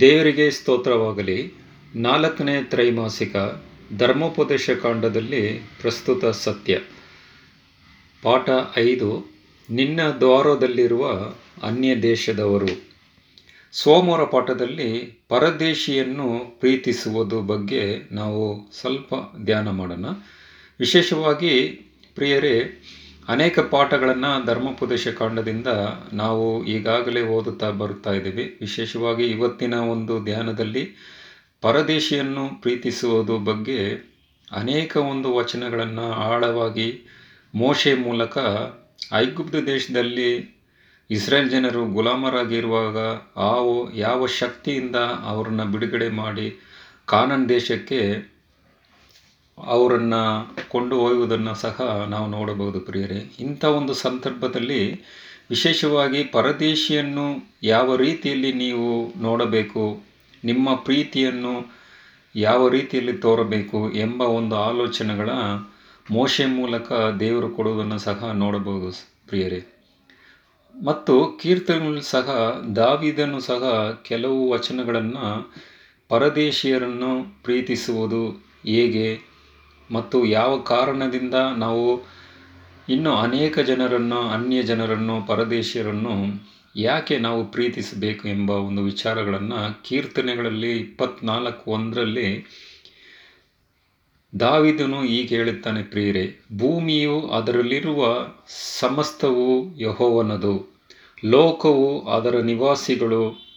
ದೇವರಿಗೆ ಸ್ತೋತ್ರವಾಗಲಿ. ನಾಲ್ಕನೇ ತ್ರೈಮಾಸಿಕ ಧರ್ಮೋಪದೇಶ ಕಾಂಡದಲ್ಲಿ ಪ್ರಸ್ತುತ ಸತ್ಯ. ಪಾಠ ಐದು, ನಿನ್ನ ದ್ವಾರದಲ್ಲಿರುವ ಅನ್ಯ ದೇಶದವರು. ಸೋಮವಾರ ಪಾಠದಲ್ಲಿ ಪರದೇಶಿಯನ್ನು ಪ್ರೀತಿಸುವುದು ಬಗ್ಗೆ ನಾವು ಸ್ವಲ್ಪ ಧ್ಯಾನ ಮಾಡೋಣ. ವಿಶೇಷವಾಗಿ, ಪ್ರಿಯರೇ ಅನೇಕ ಪಾಠಗಳನ್ನು ಧರ್ಮೋಪದೇಶ ಕಾಂಡದಿಂದ ನಾವು ಈಗಾಗಲೇ ಓದುತ್ತಾ ಬರುತ್ತಾ ಇದ್ದೀವಿ. ವಿಶೇಷವಾಗಿ ಇವತ್ತಿನ ಒಂದು ಧ್ಯಾನದಲ್ಲಿ ಪರದೇಶಿಯನ್ನು ಪ್ರೀತಿಸುವುದು ಬಗ್ಗೆ ಅನೇಕ ಒಂದು ವಚನಗಳನ್ನು ಆಳವಾಗಿ ಮೋಶೆ ಮೂಲಕ ಐಗುಪ್ತ ದೇಶದಲ್ಲಿ ಇಸ್ರೇಲ್ ಜನರು ಗುಲಾಮರಾಗಿರುವಾಗ ಆವು ಯಾವ ಶಕ್ತಿಯಿಂದ ಅವರನ್ನು ಬಿಡುಗಡೆ ಮಾಡಿ ಕಾನನ್ ದೇಶಕ್ಕೆ ಅವರನ್ನು ಕೊಂಡು ಹೋಗುವುದನ್ನು ಸಹ ನಾವು ನೋಡಬಹುದು ಪ್ರಿಯರೇ. ಇಂಥ ಒಂದು ಸಂದರ್ಭದಲ್ಲಿ ವಿಶೇಷವಾಗಿ ಪರದೇಶಿಯನ್ನು ಯಾವ ರೀತಿಯಲ್ಲಿ ನೀವು ನೋಡಬೇಕು, ನಿಮ್ಮ ಪ್ರೀತಿಯನ್ನು ಯಾವ ರೀತಿಯಲ್ಲಿ ತೋರಬೇಕು ಎಂಬ ಒಂದು ಆಲೋಚನೆಗಳ ಮೋಶೆ ಮೂಲಕ ದೇವರು ಕೊಡುವುದನ್ನು ಸಹ ನೋಡಬಹುದು ಪ್ರಿಯರೇ. ಮತ್ತು ಕೀರ್ತನೆಗಳು ಸಹ ದಾವಿದನು ಸಹ ಕೆಲವು ವಚನಗಳನ್ನು ಪರದೇಶಿಯರನ್ನು ಪ್ರೀತಿಸುವುದು ಹೇಗೆ ಮತ್ತು ಯಾವ ಕಾರಣದಿಂದ ನಾವು ಇನ್ನು ಅನೇಕ ಜನರನ್ನು, ಅನ್ಯ ಜನರನ್ನು, ಪರದೇಶಿಯರನ್ನು ಯಾಕೆ ನಾವು ಪ್ರೀತಿಸಬೇಕು ಎಂಬ ಒಂದು ವಿಚಾರಗಳನ್ನು ಕೀರ್ತನೆಗಳಲ್ಲಿ ಇಪ್ಪತ್ನಾಲ್ಕು ಒಂದರಲ್ಲಿ ದಾವಿದನು ಹೀಗೆ ಹೇಳುತ್ತಾನೆ, ಪ್ರಿಯರೇ, ಭೂಮಿಯು ಅದರಲ್ಲಿರುವ ಸಮಸ್ತವು ಯಹೋವನದು, ಲೋಕವು ಅದರ ನಿವಾಸಿಗಳು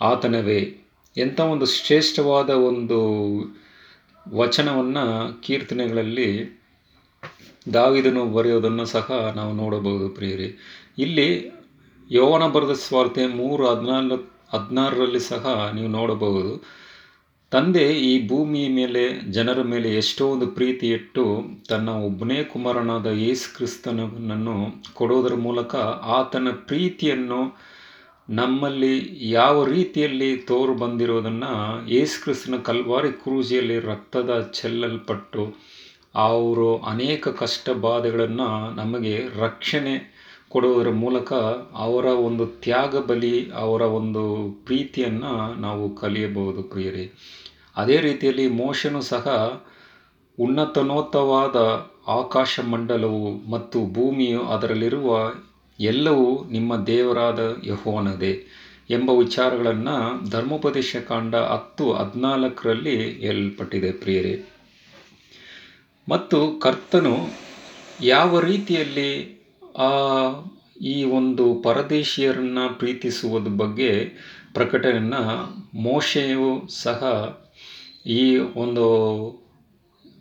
ಆತನವೇ. ಎಂಥ ಒಂದು ಶ್ರೇಷ್ಠವಾದ ಒಂದು ವಚನವನ್ನು ಕೀರ್ತನೆಗಳಲ್ಲಿ ದಾವಿದನು ಬರೆಯೋದನ್ನು ಸಹ ನಾವು ನೋಡಬಹುದು ಪ್ರಿಯರಿ. ಇಲ್ಲಿ ಯೌವನ ಬರೆದ ಸ್ವಾರ್ತೆ ಮೂರು ಹದಿನಾಲ್ಕು ಹದಿನಾರರಲ್ಲಿ ಸಹ ನೀವು ನೋಡಬಹುದು. ತಂದೆ ಈ ಭೂಮಿಯ ಮೇಲೆ ಜನರ ಮೇಲೆ ಎಷ್ಟೋ ಒಂದು ಪ್ರೀತಿ ಇಟ್ಟು ತನ್ನ ಒಬ್ಬನೇ ಕುಮಾರನಾದ ಯೇಸು ಕ್ರಿಸ್ತನನ್ನು ಕೊಡೋದರ ಮೂಲಕ ಆತನ ಪ್ರೀತಿಯನ್ನು ನಮ್ಮಲ್ಲಿ ಯಾವ ರೀತಿಯಲ್ಲಿ ತೋರು ಬಂದಿರೋದನ್ನು ಯೇಸುಕ್ರಿಸ್ತನ ಕಲ್ವಾರಿ ಕ್ರೂಜಿಯಲ್ಲಿ ರಕ್ತದ ಚೆಲ್ಲಲ್ಪಟ್ಟು ಅವರು ಅನೇಕ ಕಷ್ಟ ಬಾಧೆಗಳನ್ನು ನಮಗೆ ರಕ್ಷಣೆ ಕೊಡುವುದರ ಮೂಲಕ ಅವರ ಒಂದು ತ್ಯಾಗ ಬಲಿ, ಅವರ ಒಂದು ಪ್ರೀತಿಯನ್ನು ನಾವು ಕಲಿಯಬಹುದು ಪ್ರಿಯರೇ. ಅದೇ ರೀತಿಯಲ್ಲಿ ಮೋಶನು ಸಹ ಉನ್ನತನೋತ್ತವಾದ ಆಕಾಶ ಮಂಡಲವು ಮತ್ತು ಭೂಮಿಯು ಅದರಲ್ಲಿರುವ ಎಲ್ಲವೂ ನಿಮ್ಮ ದೇವರಾದ ಯಹೋವನದೇ ಎಂಬ ವಿಚಾರಗಳನ್ನು ಧರ್ಮೋಪದೇಶ ಕಾಂಡ ಹತ್ತು ಹದಿನಾಲ್ಕರಲ್ಲಿ ಹೇಳಲ್ಪಟ್ಟಿದೆ ಪ್ರಿಯರೇ. ಮತ್ತು ಕರ್ತನು ಯಾವ ರೀತಿಯಲ್ಲಿ ಆ ಈ ಒಂದು ಪರದೇಶಿಯರನ್ನು ಪ್ರೀತಿಸುವುದ ಬಗ್ಗೆ ಪ್ರಕಟಣೆಯನ್ನು ಮೋಶೆಯು ಸಹ ಈ ಒಂದು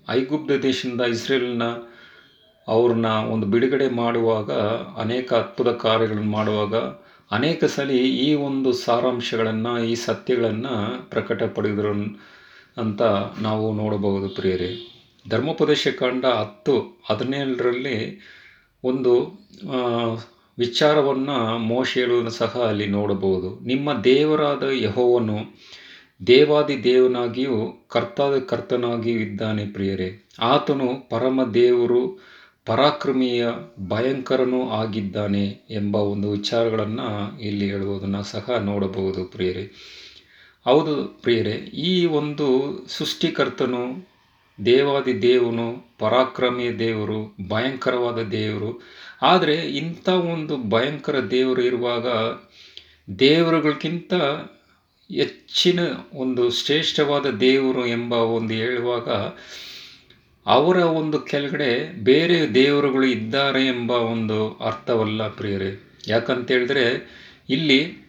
ಐಗುಪ್ತ ದೇಶದಿಂದ ಇಸ್ರೇಲ್ನ ಅವ್ರನ್ನ ಒಂದು ಬಿಡುಗಡೆ ಮಾಡುವಾಗ, ಅನೇಕ ಅದ್ಭುತ ಕಾರ್ಯಗಳನ್ನು ಮಾಡುವಾಗ, ಅನೇಕ ಸಲ ಈ ಒಂದು ಸಾರಾಂಶಗಳನ್ನು, ಈ ಸತ್ಯಗಳನ್ನು ಪ್ರಕಟಪಡಿದ್ರು ಅಂತ ನಾವು ನೋಡಬಹುದು ಪ್ರಿಯರೇ. ಧರ್ಮೋಪದೇಶ ಕಾಂಡ ಹತ್ತು, ಹದಿನೇಳರಲ್ಲಿ ಒಂದು ವಿಚಾರವನ್ನು ಮೋಶ ಸಹ ಅಲ್ಲಿ ನೋಡಬಹುದು. ನಿಮ್ಮ ದೇವರಾದ ಯಹೋವನು ದೇವಾದಿ ದೇವನಾಗಿಯೂ ಕರ್ತಾದ ಕರ್ತನಾಗಿಯೂ ಇದ್ದಾನೆ ಪ್ರಿಯರೇ. ಆತನು ಪರಮ ದೇವರು ಪರಾಕ್ರಮಿಯ ಭಯಂಕರನೂ ಆಗಿದ್ದಾನೆ ಎಂಬ ಒಂದು ವಿಚಾರಗಳನ್ನು ಇಲ್ಲಿ ಹೇಳುವುದನ್ನು ಸಹ ನೋಡಬಹುದು ಪ್ರಿಯರೇ. ಹೌದು ಪ್ರಿಯರೇ, ಈ ಒಂದು ಸೃಷ್ಟಿಕರ್ತನು, ದೇವಾದಿ ದೇವನು, ಪರಾಕ್ರಮಿಯ ದೇವರು, ಭಯಂಕರವಾದ ದೇವರು, ಆದರೆ ಇಂಥ ಒಂದು ಭಯಂಕರ ದೇವರು ಇರುವಾಗ ದೇವರುಗಳಿಗಿಂತ ಹೆಚ್ಚಿನ ಒಂದು ಶ್ರೇಷ್ಠವಾದ ದೇವರು ಎಂಬ ಒಂದು ಹೇಳುವಾಗ ಅವರ ಒಂದು ಕೆಳಗಡೆ ಬೇರೆ ದೇವರುಗಳು ಇದ್ದಾರೆ ಎಂಬ ಒಂದು ಅರ್ಥವಲ್ಲ ಪ್ರಿಯರೇ. ಯಾಕಂತ ಹೇಳಿದ್ರೆ, ಇಲ್ಲಿ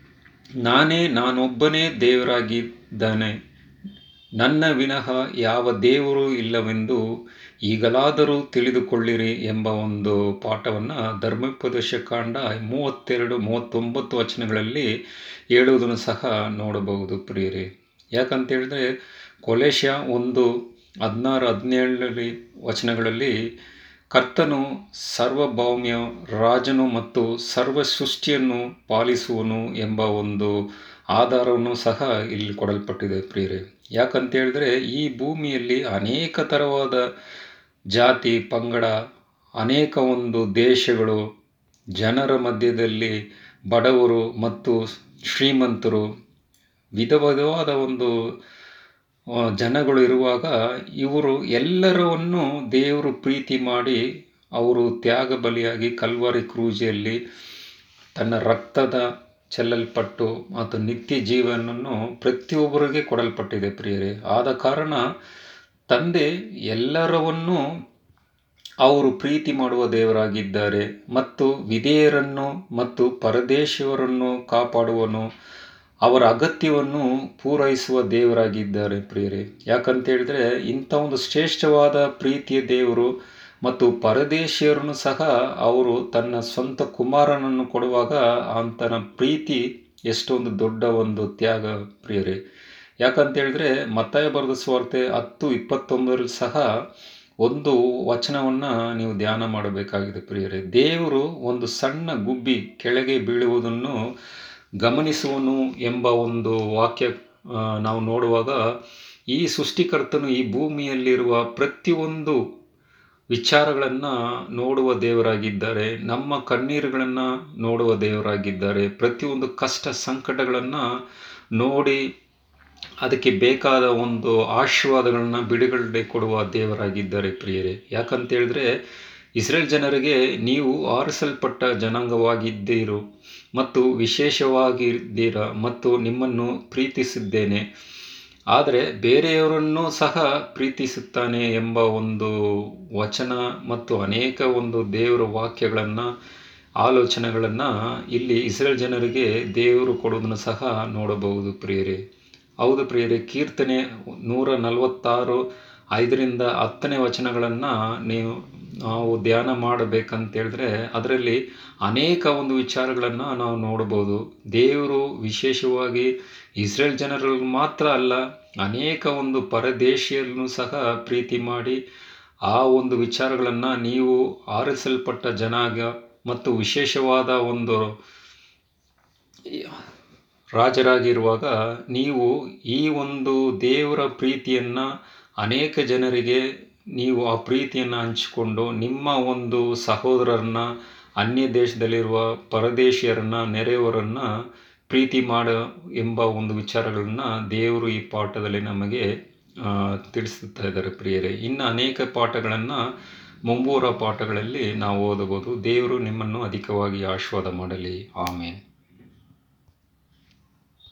ನಾನೇ ನಾನೊಬ್ಬನೇ ದೇವರಾಗಿದ್ದಾನೆ. ನನ್ನ ವಿನಃ ಯಾವ ದೇವರು ಇಲ್ಲವೆಂದು ಈಗಲಾದರೂ ತಿಳಿದುಕೊಳ್ಳಿರಿ ಎಂಬ ಒಂದು ಪಾಠವನ್ನು ಧರ್ಮೋಪದೇಶ ಕಾಂಡ ಮೂವತ್ತೆರಡು, ಮೂವತ್ತೊಂಬತ್ತು ವಚನಗಳಲ್ಲಿ ಹೇಳುವುದನ್ನು ಸಹ ನೋಡಬಹುದು ಪ್ರಿಯರೇ. ಯಾಕಂತೇಳಿದ್ರೆ ಕೊಲೇಶ ಒಂದು ಹದಿನಾರು, ಹದಿನೇಳರಲ್ಲಿ ವಚನಗಳಲ್ಲಿ ಕರ್ತನು ಸರ್ವಭೌಮ್ಯ, ರಾಜನು ಮತ್ತು ಸರ್ವ ಸೃಷ್ಟಿಯನ್ನು ಪಾಲಿಸುವನು ಎಂಬ ಒಂದು ಆಧಾರವನ್ನು ಸಹ ಇಲ್ಲಿ ಕೊಡಲ್ಪಟ್ಟಿದೆ ಪ್ರಿಯರೇ. ಯಾಕಂತ ಹೇಳಿದ್ರೆ ಈ ಭೂಮಿಯಲ್ಲಿ ಅನೇಕ ಥರವಾದ ಜಾತಿ, ಪಂಗಡ, ಅನೇಕ ಒಂದು ದೇಶಗಳು, ಜನರ ಮಧ್ಯದಲ್ಲಿ ಬಡವರು ಮತ್ತು ಶ್ರೀಮಂತರು ವಿಧ ವಿಧವಾದ ಒಂದು ಜನಗಳು ಇರುವಾಗ ಇವರು ಎಲ್ಲರವನ್ನು ದೇವರು ಪ್ರೀತಿ ಮಾಡಿ ಅವರು ತ್ಯಾಗ ಬಲಿಯಾಗಿ ಕಲ್ವಾರಿ ಕ್ರೂಜಿಯಲ್ಲಿ ತನ್ನ ರಕ್ತದ ಚೆಲ್ಲಲ್ಪಟ್ಟು ಮತ್ತು ನಿತ್ಯ ಜೀವನವನ್ನು ಪ್ರತಿಯೊಬ್ಬರಿಗೆ ಕೊಡಲ್ಪಟ್ಟಿದೆ ಪ್ರಿಯರೇ. ಆದ ಕಾರಣ ತಂದೆ ಎಲ್ಲರವನ್ನು ಅವರು ಪ್ರೀತಿ ಮಾಡುವ ದೇವರಾಗಿದ್ದಾರೆ ಮತ್ತು ವಿಧೇಯರನ್ನು ಮತ್ತು ಪರದೇಶಿಯವರನ್ನು ಕಾಪಾಡುವನು ಅವರ ಅಗತ್ಯವನ್ನು ಪೂರೈಸುವ ದೇವರಾಗಿದ್ದಾರೆ ಪ್ರಿಯರೇ. ಯಾಕಂತ ಹೇಳಿದ್ರೆ ಇಂಥ ಒಂದು ಶ್ರೇಷ್ಠವಾದ ಪ್ರೀತಿಯ ದೇವರು ಮತ್ತು ಪರದೇಶಿಯರನ್ನು ಸಹ ಅವರು ತನ್ನ ಸ್ವಂತ ಕುಮಾರನನ್ನು ಕೊಡುವಾಗ ಅಂತನ ಪ್ರೀತಿ ಎಷ್ಟೊಂದು ದೊಡ್ಡ ಒಂದು ತ್ಯಾಗ ಪ್ರಿಯರೇ. ಯಾಕಂತ ಹೇಳಿದ್ರೆ ಮತ್ತಾಯ ಬರೆದ ಸ್ವಾರ್ತೆ ಹತ್ತು ಇಪ್ಪತ್ತೊಂದರಲ್ಲಿ ಸಹ ಒಂದು ವಚನವನ್ನು ನೀವು ಧ್ಯಾನ ಮಾಡಬೇಕಾಗಿದೆ ಪ್ರಿಯರೇ. ದೇವರು ಒಂದು ಸಣ್ಣ ಗುಬ್ಬಿ ಕೆಳಗೆ ಬೀಳುವುದನ್ನು ಗಮನಿಸುವನು ಎಂಬ ಒಂದು ವಾಕ್ಯ ನಾವು ನೋಡುವಾಗ ಈ ಸೃಷ್ಟಿಕರ್ತನು ಈ ಭೂಮಿಯಲ್ಲಿರುವ ಪ್ರತಿಯೊಂದು ವಿಚಾರಗಳನ್ನು ನೋಡುವ ದೇವರಾಗಿದ್ದಾರೆ, ನಮ್ಮ ಕಣ್ಣೀರುಗಳನ್ನು ನೋಡುವ ದೇವರಾಗಿದ್ದಾರೆ, ಪ್ರತಿಯೊಂದು ಕಷ್ಟ ಸಂಕಟಗಳನ್ನು ನೋಡಿ ಅದಕ್ಕೆ ಬೇಕಾದ ಒಂದು ಆಶೀರ್ವಾದಗಳನ್ನು ಬಿಡುಗಡೆ ಕೊಡುವ ದೇವರಾಗಿದ್ದಾರೆ ಪ್ರಿಯರೇ. ಯಾಕಂತ ಹೇಳಿದ್ರೆ ಇಸ್ರೇಲ್ ಜನರಿಗೆ ನೀವು ಆರಿಸಲ್ಪಟ್ಟ ಜನಾಂಗವಾಗಿದ್ದೀರು ಮತ್ತು ವಿಶೇಷವಾಗಿದ್ದೀರ ಮತ್ತು ನಿಮ್ಮನ್ನು ಪ್ರೀತಿಸಿದ್ದೇನೆ. ಆದರೆ ಬೇರೆಯವರನ್ನು ಸಹ ಪ್ರೀತಿಸುತ್ತಾನೆ ಎಂಬ ಒಂದು ವಚನ ಮತ್ತು ಅನೇಕ ಒಂದು ದೇವರ ವಾಕ್ಯಗಳನ್ನು, ಆಲೋಚನೆಗಳನ್ನು ಇಲ್ಲಿ ಇಸ್ರೇಲ್ ಜನರಿಗೆ ದೇವರು ಕೊಡೋದನ್ನು ಸಹ ನೋಡಬಹುದು ಪ್ರಿಯರೇ. ಹೌದು ಪ್ರಿಯರೇ, ಕೀರ್ತನೆ ನೂರ ನಲವತ್ತಾರು ಐದರಿಂದ ಹತ್ತನೇ ವಚನಗಳನ್ನು ನೀವು, ನಾವು ಧ್ಯಾನ ಮಾಡಬೇಕಂತೇಳಿದ್ರೆ ಅದರಲ್ಲಿ ಅನೇಕ ಒಂದು ವಿಚಾರಗಳನ್ನು ನಾವು ನೋಡಬಹುದು. ದೇವರು ವಿಶೇಷವಾಗಿ ಇಸ್ರೇಲ್ ಜನರಲ್ಲಿ ಮಾತ್ರ ಅಲ್ಲ, ಅನೇಕ ಒಂದು ಪರದೇಶಿಯಲ್ಲೂ ಸಹ ಪ್ರೀತಿ ಮಾಡಿ ಆ ಒಂದು ವಿಚಾರಗಳನ್ನು ನೀವು ಆರಿಸಲ್ಪಟ್ಟ ಜನಾಂಗ ಮತ್ತು ವಿಶೇಷವಾದ ಒಂದು ರಾಜರಾಗಿರುವಾಗ ನೀವು ಈ ಒಂದು ದೇವರ ಪ್ರೀತಿಯನ್ನು ಅನೇಕ ಜನರಿಗೆ ನೀವು ಆ ಪ್ರೀತಿಯನ್ನು ಹಂಚಿಕೊಂಡು ನಿಮ್ಮ ಒಂದು ಸಹೋದರರನ್ನ, ಅನ್ಯ ದೇಶದಲ್ಲಿರುವ ಪರದೇಶಿಯರನ್ನ, ನೆರೆಯವರನ್ನ ಪ್ರೀತಿ ಮಾಡ ಎಂಬ ಒಂದು ವಿಚಾರಗಳನ್ನ ದೇವರು ಈ ಪಾಠದಲ್ಲಿ ನಮಗೆ ತಿಳಿಸುತ್ತಾ ಇದ್ದಾರೆ ಪ್ರಿಯರೇ. ಇನ್ನು ಅನೇಕ ಪಾಠಗಳನ್ನು ಮುಂಬೂರ ಪಾಠಗಳಲ್ಲಿ ನಾವು ಓದಬಹುದು. ದೇವರು ನಿಮ್ಮನ್ನು ಅಧಿಕವಾಗಿ ಆಶೀರ್ವಾದ ಮಾಡಲಿ. ಆಮೇಲೆ